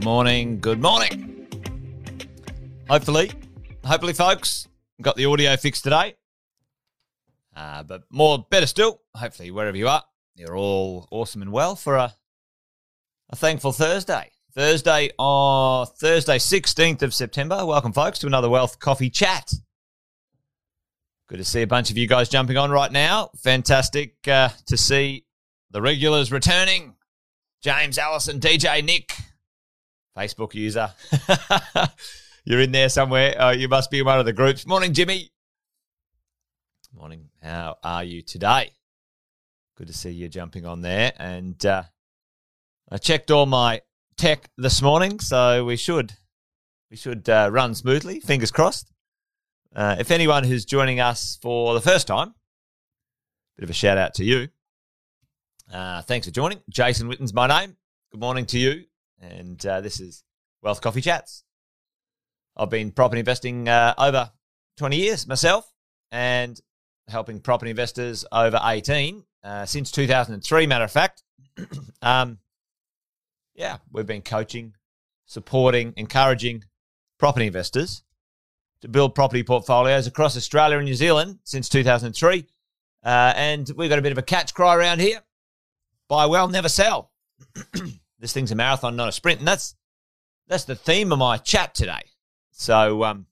Good morning. Good morning. Hopefully, hopefully, folks, got the audio fixed today. Uh, but more, better still, hopefully, wherever you are, you're all awesome and well for a, a thankful Thursday. Thursday, uh, Thursday, 16th of September. Welcome, folks, to another Wealth Coffee Chat. Good to see a bunch of you guys jumping on right now. Fantastic uh, to see the regulars returning. James Allison, DJ Nick, Facebook user. You're in there somewhere. Oh, you must be in one of the groups. Morning, Jimmy. Morning. How are you today? Good to see you jumping on there. And uh, I checked all my tech this morning, so we should we should uh, run smoothly. Fingers crossed. Uh, if anyone who's joining us for the first time, bit of a shout out to you. Uh, thanks for joining. Jason Witten's my name. Good morning to you. And uh, this is Wealth Coffee Chats. I've been property investing uh, over 20 years myself and helping property investors over 18 uh, since 2003, matter of fact. um, yeah, we've been coaching, supporting, encouraging property investors to build property portfolios across Australia and New Zealand since 2003. Uh, and we've got a bit of a catch cry around here buy well, never sell. this thing's a marathon, not a sprint. And that's that's the theme of my chat today. So um,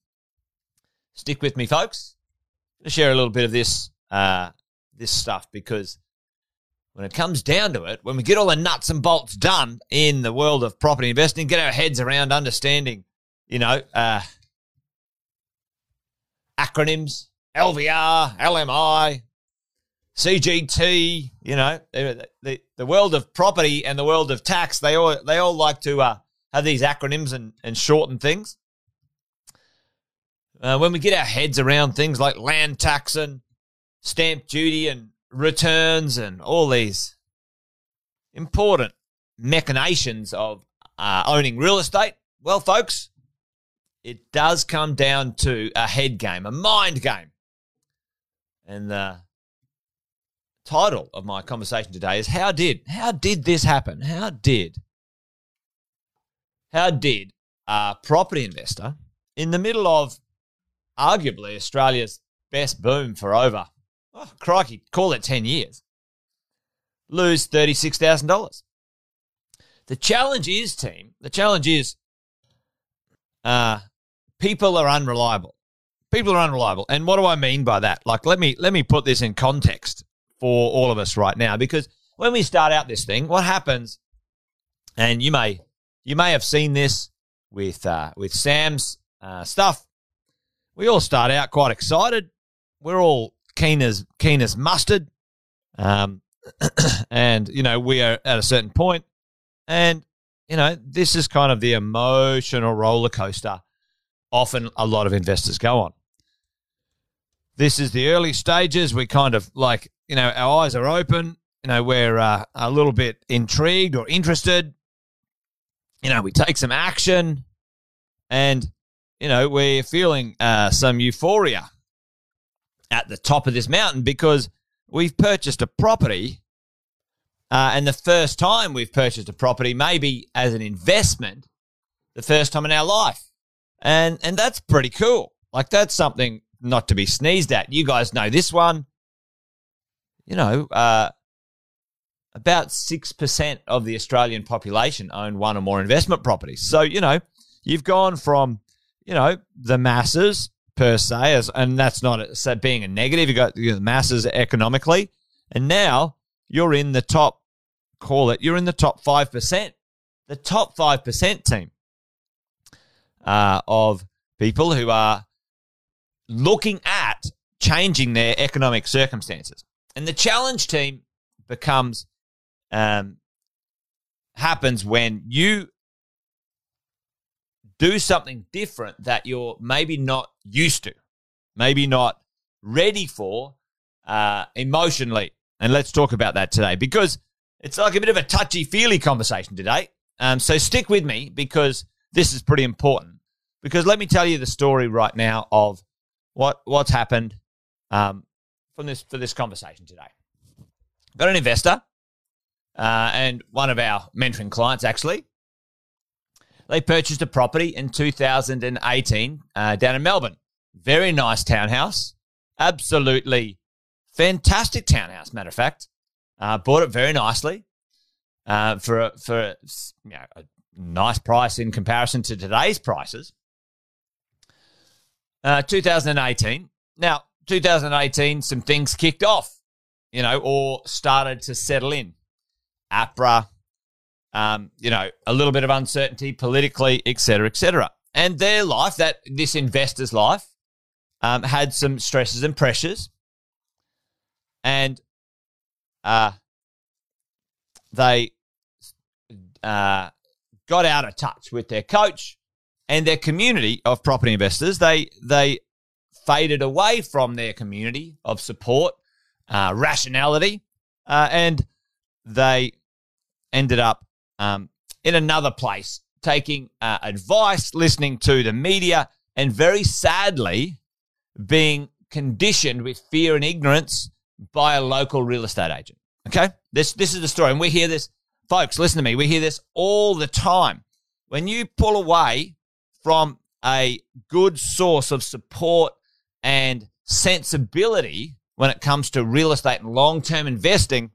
stick with me, folks. to share a little bit of this uh, this stuff because when it comes down to it, when we get all the nuts and bolts done in the world of property investing, get our heads around understanding, you know, uh, acronyms, LVR, LMI, CGT, you know, the, the, world of property and the world of tax, they all they all like to uh, have these acronyms and, and shorten things. Uh, when we get our heads around things like land tax and stamp duty and returns and all these important machinations of uh, owning real estate, well, folks, it does come down to a head game, a mind game. And uh, title of my conversation today is how did how did this happen? How did how did a property investor in the middle of arguably Australia's best boom for over oh, crikey, call it 10 years, lose $36,000? The challenge is, team, the challenge is uh, people are unreliable. People are unreliable. And what do I mean by that? Like, let me let me put this in context for all of us right now because when we start out this thing, what happens? And you may you may have seen this with uh, with Sam's uh, stuff. We all start out quite excited. We're all keen as keen as mustard, um, and you know we are at a certain point, and you know this is kind of the emotional roller coaster. Often, a lot of investors go on. This is the early stages. We kind of like you know, our eyes are open. You know, we're uh, a little bit intrigued or interested. You know, we take some action, and you know, we're feeling uh, some euphoria at the top of this mountain because we've purchased a property. Uh, and the first time we've purchased a property, maybe as an investment, the first time in our life. And and that's pretty cool. Like that's something not to be sneezed at. You guys know this one you know, uh, about 6% of the Australian population own one or more investment properties. So, you know, you've gone from, you know, the masses per se, as, and that's not a, being a negative. You've got you know, the masses economically, and now you're in the top, call it, you're in the top 5%. The top 5% team uh, of people who are looking at changing their economic circumstances. And the challenge team becomes um, happens when you do something different that you're maybe not used to, maybe not ready for uh, emotionally. And let's talk about that today because it's like a bit of a touchy feely conversation today. Um, so stick with me because this is pretty important. Because let me tell you the story right now of what what's happened um, from this for this conversation today. Got an investor uh, and one of our mentoring clients actually. They purchased a property in 2018 uh, down in Melbourne. Very nice townhouse. Absolutely fantastic townhouse, matter of fact. Uh, bought it very nicely uh, for, a, for you know, a nice price in comparison to today's prices. Uh, 2018. Now, 2018, some things kicked off, you know, or started to settle in. APRA, um, you know, a little bit of uncertainty politically, et cetera, et cetera. And their life, that this investor's life, um, had some stresses and pressures. And uh, they uh, got out of touch with their coach and their community of property investors. They they faded away from their community of support, uh, rationality, uh, and they ended up um, in another place, taking uh, advice, listening to the media, and very sadly, being conditioned with fear and ignorance by a local real estate agent. Okay, this this is the story, and we hear this, folks. Listen to me. We hear this all the time. When you pull away from a good source of support and sensibility when it comes to real estate and long term investing,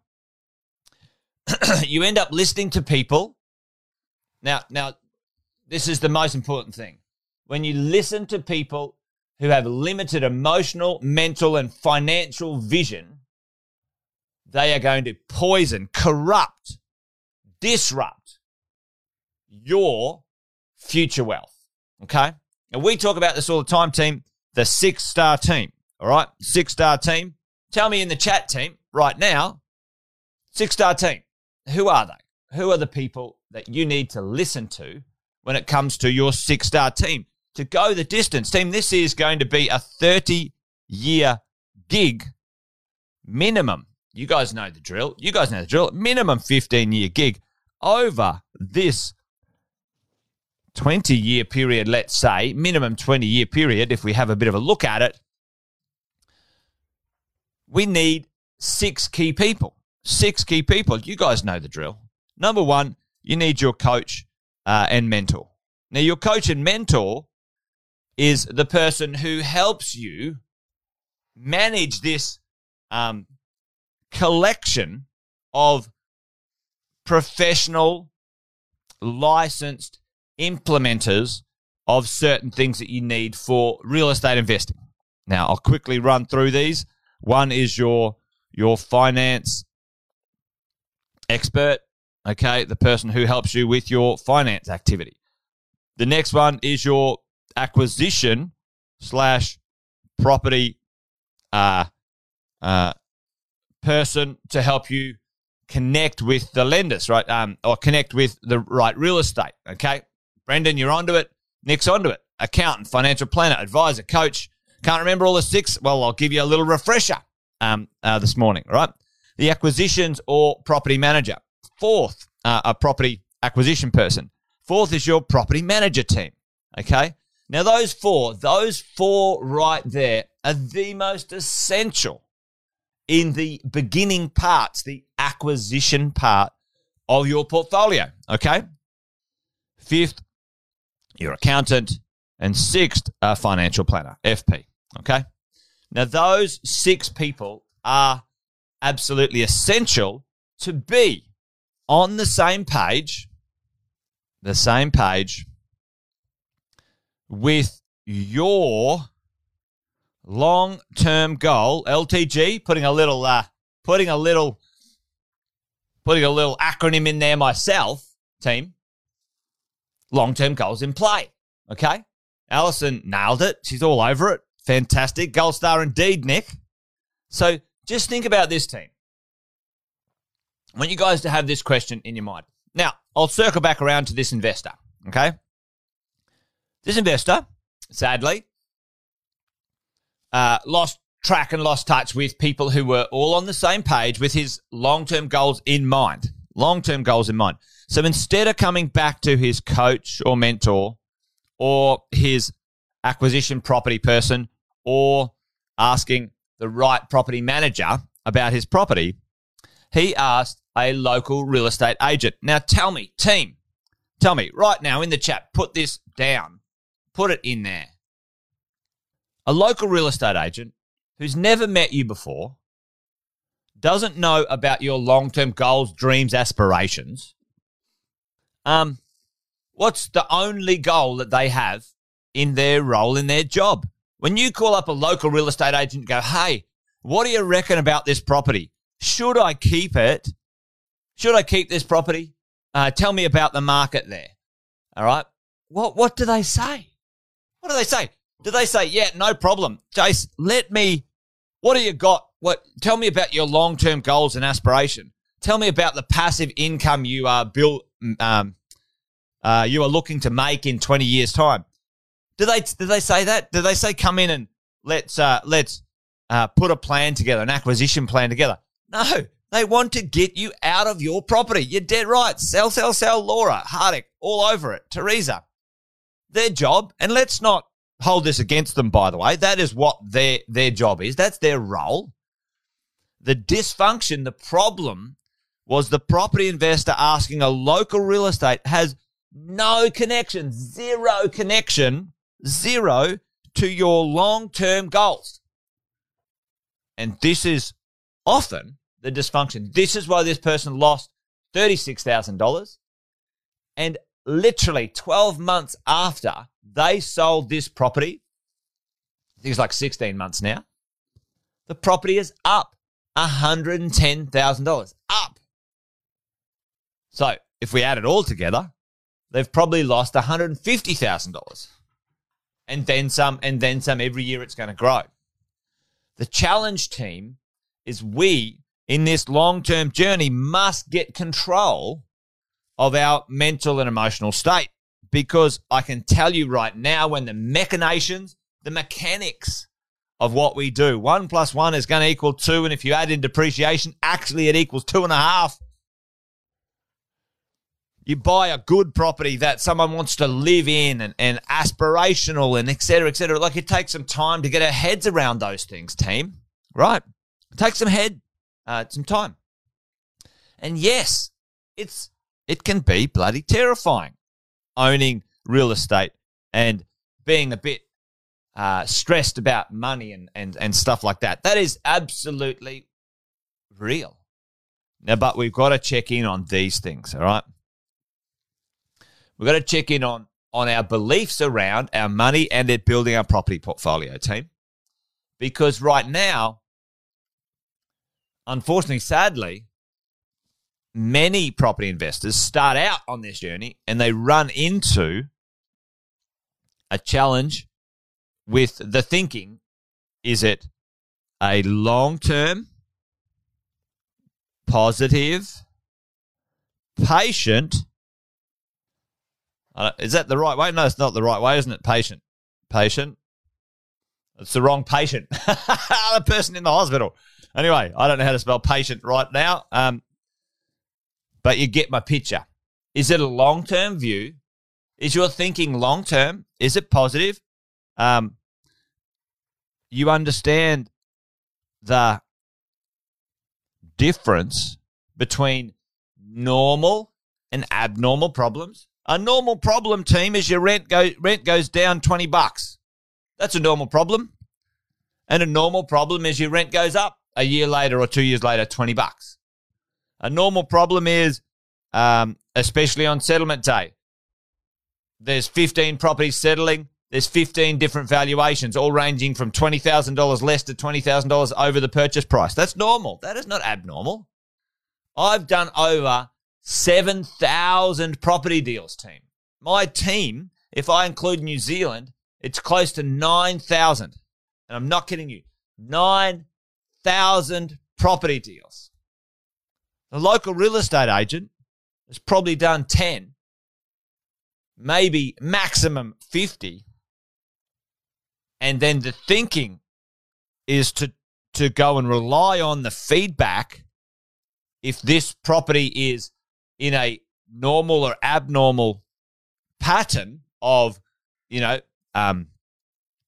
you end up listening to people. Now, now, this is the most important thing. When you listen to people who have limited emotional, mental, and financial vision, they are going to poison, corrupt, disrupt your future wealth. Okay? And we talk about this all the time, team. The six star team. All right? Six star team. Tell me in the chat team right now, six star team. Who are they? Who are the people that you need to listen to when it comes to your six star team to go the distance? Team, this is going to be a 30 year gig minimum. You guys know the drill. You guys know the drill. Minimum 15 year gig over this 20 year period, let's say, minimum 20 year period, if we have a bit of a look at it, we need six key people. Six key people. You guys know the drill. Number one, you need your coach uh, and mentor. Now, your coach and mentor is the person who helps you manage this um, collection of professional, licensed implementers of certain things that you need for real estate investing. Now, I'll quickly run through these. One is your your finance expert, okay, the person who helps you with your finance activity. The next one is your acquisition slash property uh, uh, person to help you connect with the lenders, right? Um, or connect with the right real estate. Okay. Brendan, you're onto it. Nick's onto it. Accountant, financial planner, advisor, coach. Can't remember all the six? Well, I'll give you a little refresher um, uh, this morning, right? The acquisitions or property manager. Fourth, uh, a property acquisition person. Fourth is your property manager team. Okay. Now, those four, those four right there are the most essential in the beginning parts, the acquisition part of your portfolio. Okay. Fifth, your accountant, and sixth, a financial planner, FP. Okay. Now, those six people are absolutely essential to be on the same page, the same page with your long term goal, LTG, putting a little, uh, putting a little, putting a little acronym in there myself, team long term goals in play. Okay. Allison nailed it. She's all over it. Fantastic. Gold star indeed, Nick. So just think about this team. I want you guys to have this question in your mind. Now, I'll circle back around to this investor. Okay. This investor, sadly, uh, lost track and lost touch with people who were all on the same page with his long term goals in mind. Long term goals in mind. So instead of coming back to his coach or mentor or his acquisition property person or asking the right property manager about his property, he asked a local real estate agent. Now tell me, team, Tell me right now in the chat, put this down, put it in there. A local real estate agent who's never met you before, doesn't know about your long term goals, dreams, aspirations. Um, what's the only goal that they have in their role in their job? When you call up a local real estate agent, and go, hey, what do you reckon about this property? Should I keep it? Should I keep this property? Uh, tell me about the market there. All right. What what do they say? What do they say? Do they say, yeah, no problem, Jace? Let me. What do you got? What? Tell me about your long term goals and aspiration. Tell me about the passive income you are build. Um, uh, you are looking to make in twenty years' time. Do they do they say that? Do they say come in and let's uh, let's uh, put a plan together, an acquisition plan together? No, they want to get you out of your property. You're dead right. Sell, sell, sell. Laura Hardick, all over it. Teresa, their job, and let's not hold this against them. By the way, that is what their their job is. That's their role. The dysfunction, the problem, was the property investor asking a local real estate has no connection, zero connection zero to your long term goals. And this is often the dysfunction. This is why this person lost $36,000. And literally 12 months after they sold this property, I think it's like 16 months now, the property is up $110,000. Up. So if we add it all together, they've probably lost $150,000 and then some, and then some. Every year it's going to grow. The challenge team is we in this long term journey must get control of our mental and emotional state because I can tell you right now when the machinations, the mechanics of what we do, one plus one is going to equal two. And if you add in depreciation, actually it equals two and a half you buy a good property that someone wants to live in and, and aspirational and et cetera, et cetera. Like it takes some time to get our heads around those things, team. Right? It takes some head, uh, some time. And yes, it's it can be bloody terrifying owning real estate and being a bit uh, stressed about money and, and, and stuff like that. That is absolutely real. Now, but we've got to check in on these things, all right? We've got to check in on, on our beliefs around our money and at building our property portfolio team. Because right now, unfortunately, sadly, many property investors start out on this journey and they run into a challenge with the thinking is it a long term, positive, patient, is that the right way? No, it's not the right way, isn't it? Patient. Patient. It's the wrong patient. the person in the hospital. Anyway, I don't know how to spell patient right now. Um, but you get my picture. Is it a long term view? Is your thinking long term? Is it positive? Um, you understand the difference between normal and abnormal problems? A normal problem team is your rent go rent goes down 20 bucks. That's a normal problem. And a normal problem is your rent goes up a year later or 2 years later 20 bucks. A normal problem is um, especially on settlement day. There's 15 properties settling. There's 15 different valuations, all ranging from $20,000 less to $20,000 over the purchase price. That's normal. That is not abnormal. I've done over 7,000 property deals team. My team, if I include New Zealand, it's close to 9,000. And I'm not kidding you. 9,000 property deals. The local real estate agent has probably done 10, maybe maximum 50. And then the thinking is to, to go and rely on the feedback if this property is in a normal or abnormal pattern of, you know, um,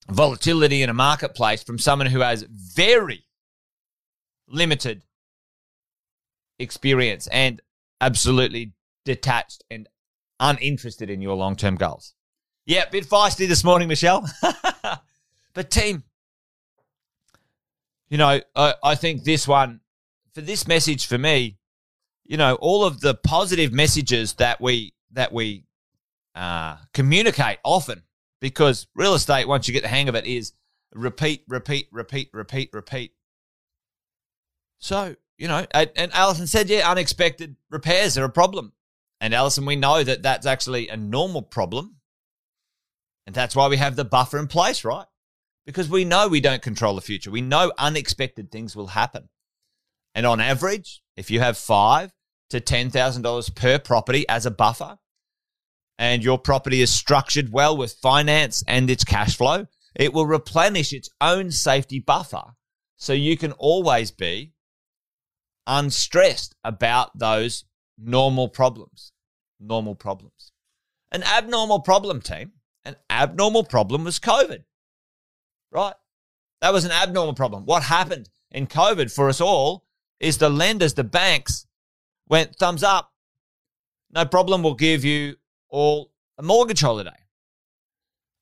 volatility in a marketplace from someone who has very limited experience and absolutely detached and uninterested in your long term goals. Yeah, bit feisty this morning, Michelle. but team, you know, I, I think this one, for this message for me, you know, all of the positive messages that we that we uh, communicate often, because real estate, once you get the hang of it, is repeat, repeat, repeat, repeat, repeat. So you know, and, Alison said, yeah, unexpected repairs are a problem. And Alison, we know that that's actually a normal problem. And that's why we have the buffer in place, right? Because we know we don't control the future. We know unexpected things will happen. And on average, if you have five to $10,000 per property as a buffer, and your property is structured well with finance and its cash flow, it will replenish its own safety buffer. So you can always be unstressed about those normal problems. Normal problems. An abnormal problem, team. An abnormal problem was COVID. Right? That was an abnormal problem. What happened in COVID for us all is the lenders, the banks went thumbs up. No problem. We'll give you all a mortgage holiday.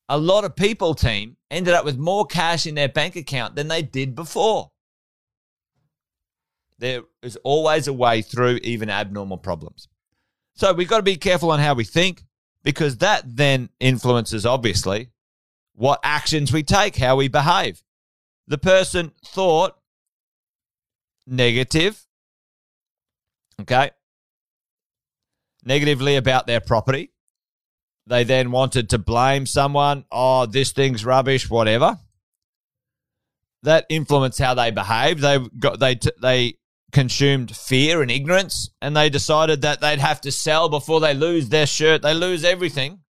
A lot of people, team, ended up with more cash in their bank account than they did before. There is always a way through even abnormal problems. So we've got to be careful on how we think because that then influences, obviously, what actions we take, how we behave. The person thought negative, okay, negatively about their property. They then wanted to blame someone. Oh, this thing's rubbish, whatever. That influenced how they behaved. They got they they consumed fear and ignorance, and they decided that they'd have to sell before they lose their shirt. They lose everything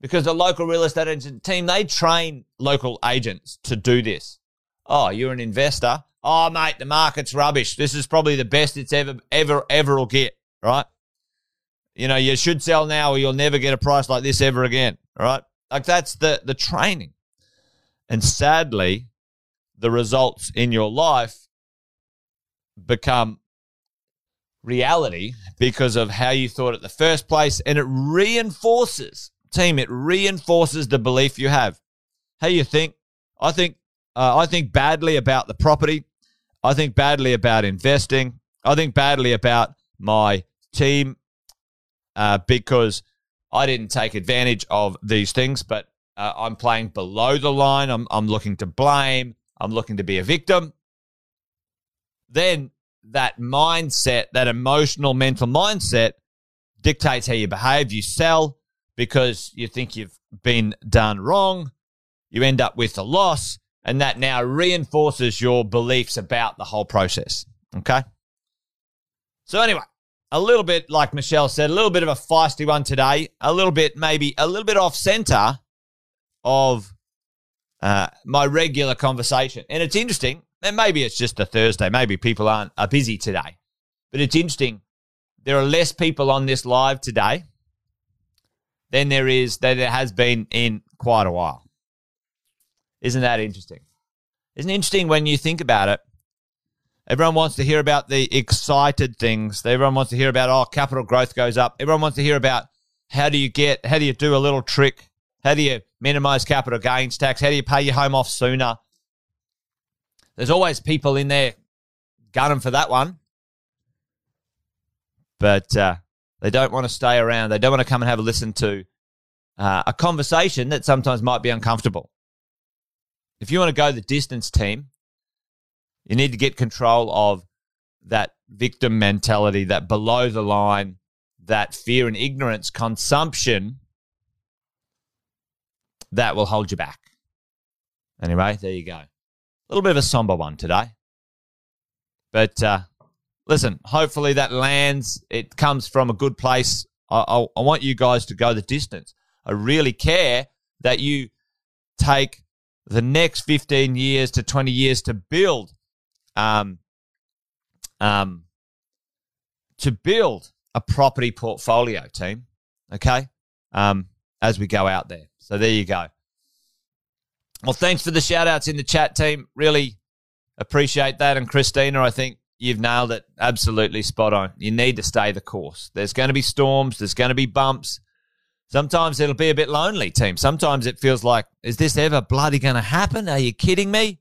because the local real estate agent team they train local agents to do this. Oh, you're an investor. Oh, mate, the market's rubbish. This is probably the best it's ever, ever, ever will get. Right? You know, you should sell now, or you'll never get a price like this ever again. Right? Like that's the the training, and sadly, the results in your life become reality because of how you thought at the first place. And it reinforces, team, it reinforces the belief you have. How you think? I think, uh, I think badly about the property. I think badly about investing. I think badly about my team uh, because I didn't take advantage of these things, but uh, I'm playing below the line. I'm, I'm looking to blame. I'm looking to be a victim then that mindset, that emotional mental mindset dictates how you behave. You sell because you think you've been done wrong. You end up with a loss, and that now reinforces your beliefs about the whole process. Okay. So, anyway, a little bit, like Michelle said, a little bit of a feisty one today, a little bit, maybe a little bit off center of uh, my regular conversation. And it's interesting and maybe it's just a Thursday. Maybe people aren't are busy today. But it's interesting. There are less people on this live today than there is that there has been in quite a while. Isn't that interesting? Isn't it interesting when you think about it? Everyone wants to hear about the excited things. Everyone wants to hear about oh, capital growth goes up. Everyone wants to hear about how do you get, how do you do a little trick? How do you minimize capital gains tax? How do you pay your home off sooner? There's always people in there gunning for that one. But uh, they don't want to stay around. They don't want to come and have a listen to uh, a conversation that sometimes might be uncomfortable. If you want to go the distance, team, you need to get control of that victim mentality, that below the line, that fear and ignorance consumption that will hold you back. Anyway, there you go. A little bit of a somber one today. But uh, listen, hopefully that lands. It comes from a good place. I, I, I want you guys to go the distance. I really care that you take the next 15 years to 20 years to build um, um, to build a property portfolio team okay um, as we go out there so there you go well, thanks for the shout outs in the chat team. Really appreciate that. And Christina, I think you've nailed it absolutely spot on. You need to stay the course. There's going to be storms, there's going to be bumps. Sometimes it'll be a bit lonely, team. Sometimes it feels like, is this ever bloody going to happen? Are you kidding me?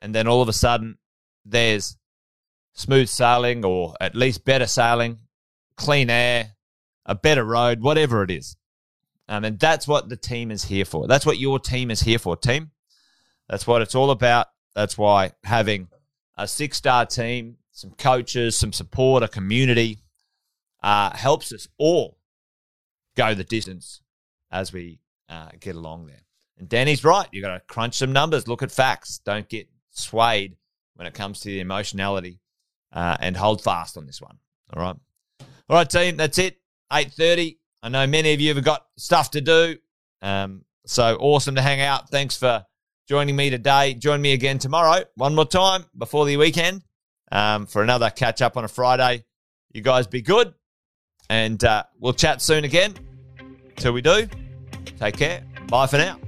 And then all of a sudden, there's smooth sailing or at least better sailing, clean air, a better road, whatever it is. Um, and that's what the team is here for. That's what your team is here for, team. That's what it's all about. That's why having a six star team, some coaches, some support, a community uh, helps us all go the distance as we uh, get along there. And Danny's right. You've got to crunch some numbers, look at facts. Don't get swayed when it comes to the emotionality uh, and hold fast on this one. All right. All right, team. That's it. 8.30. I know many of you have got stuff to do. Um, so awesome to hang out. Thanks for joining me today. Join me again tomorrow, one more time before the weekend um, for another catch up on a Friday. You guys be good. And uh, we'll chat soon again. Till we do, take care. Bye for now.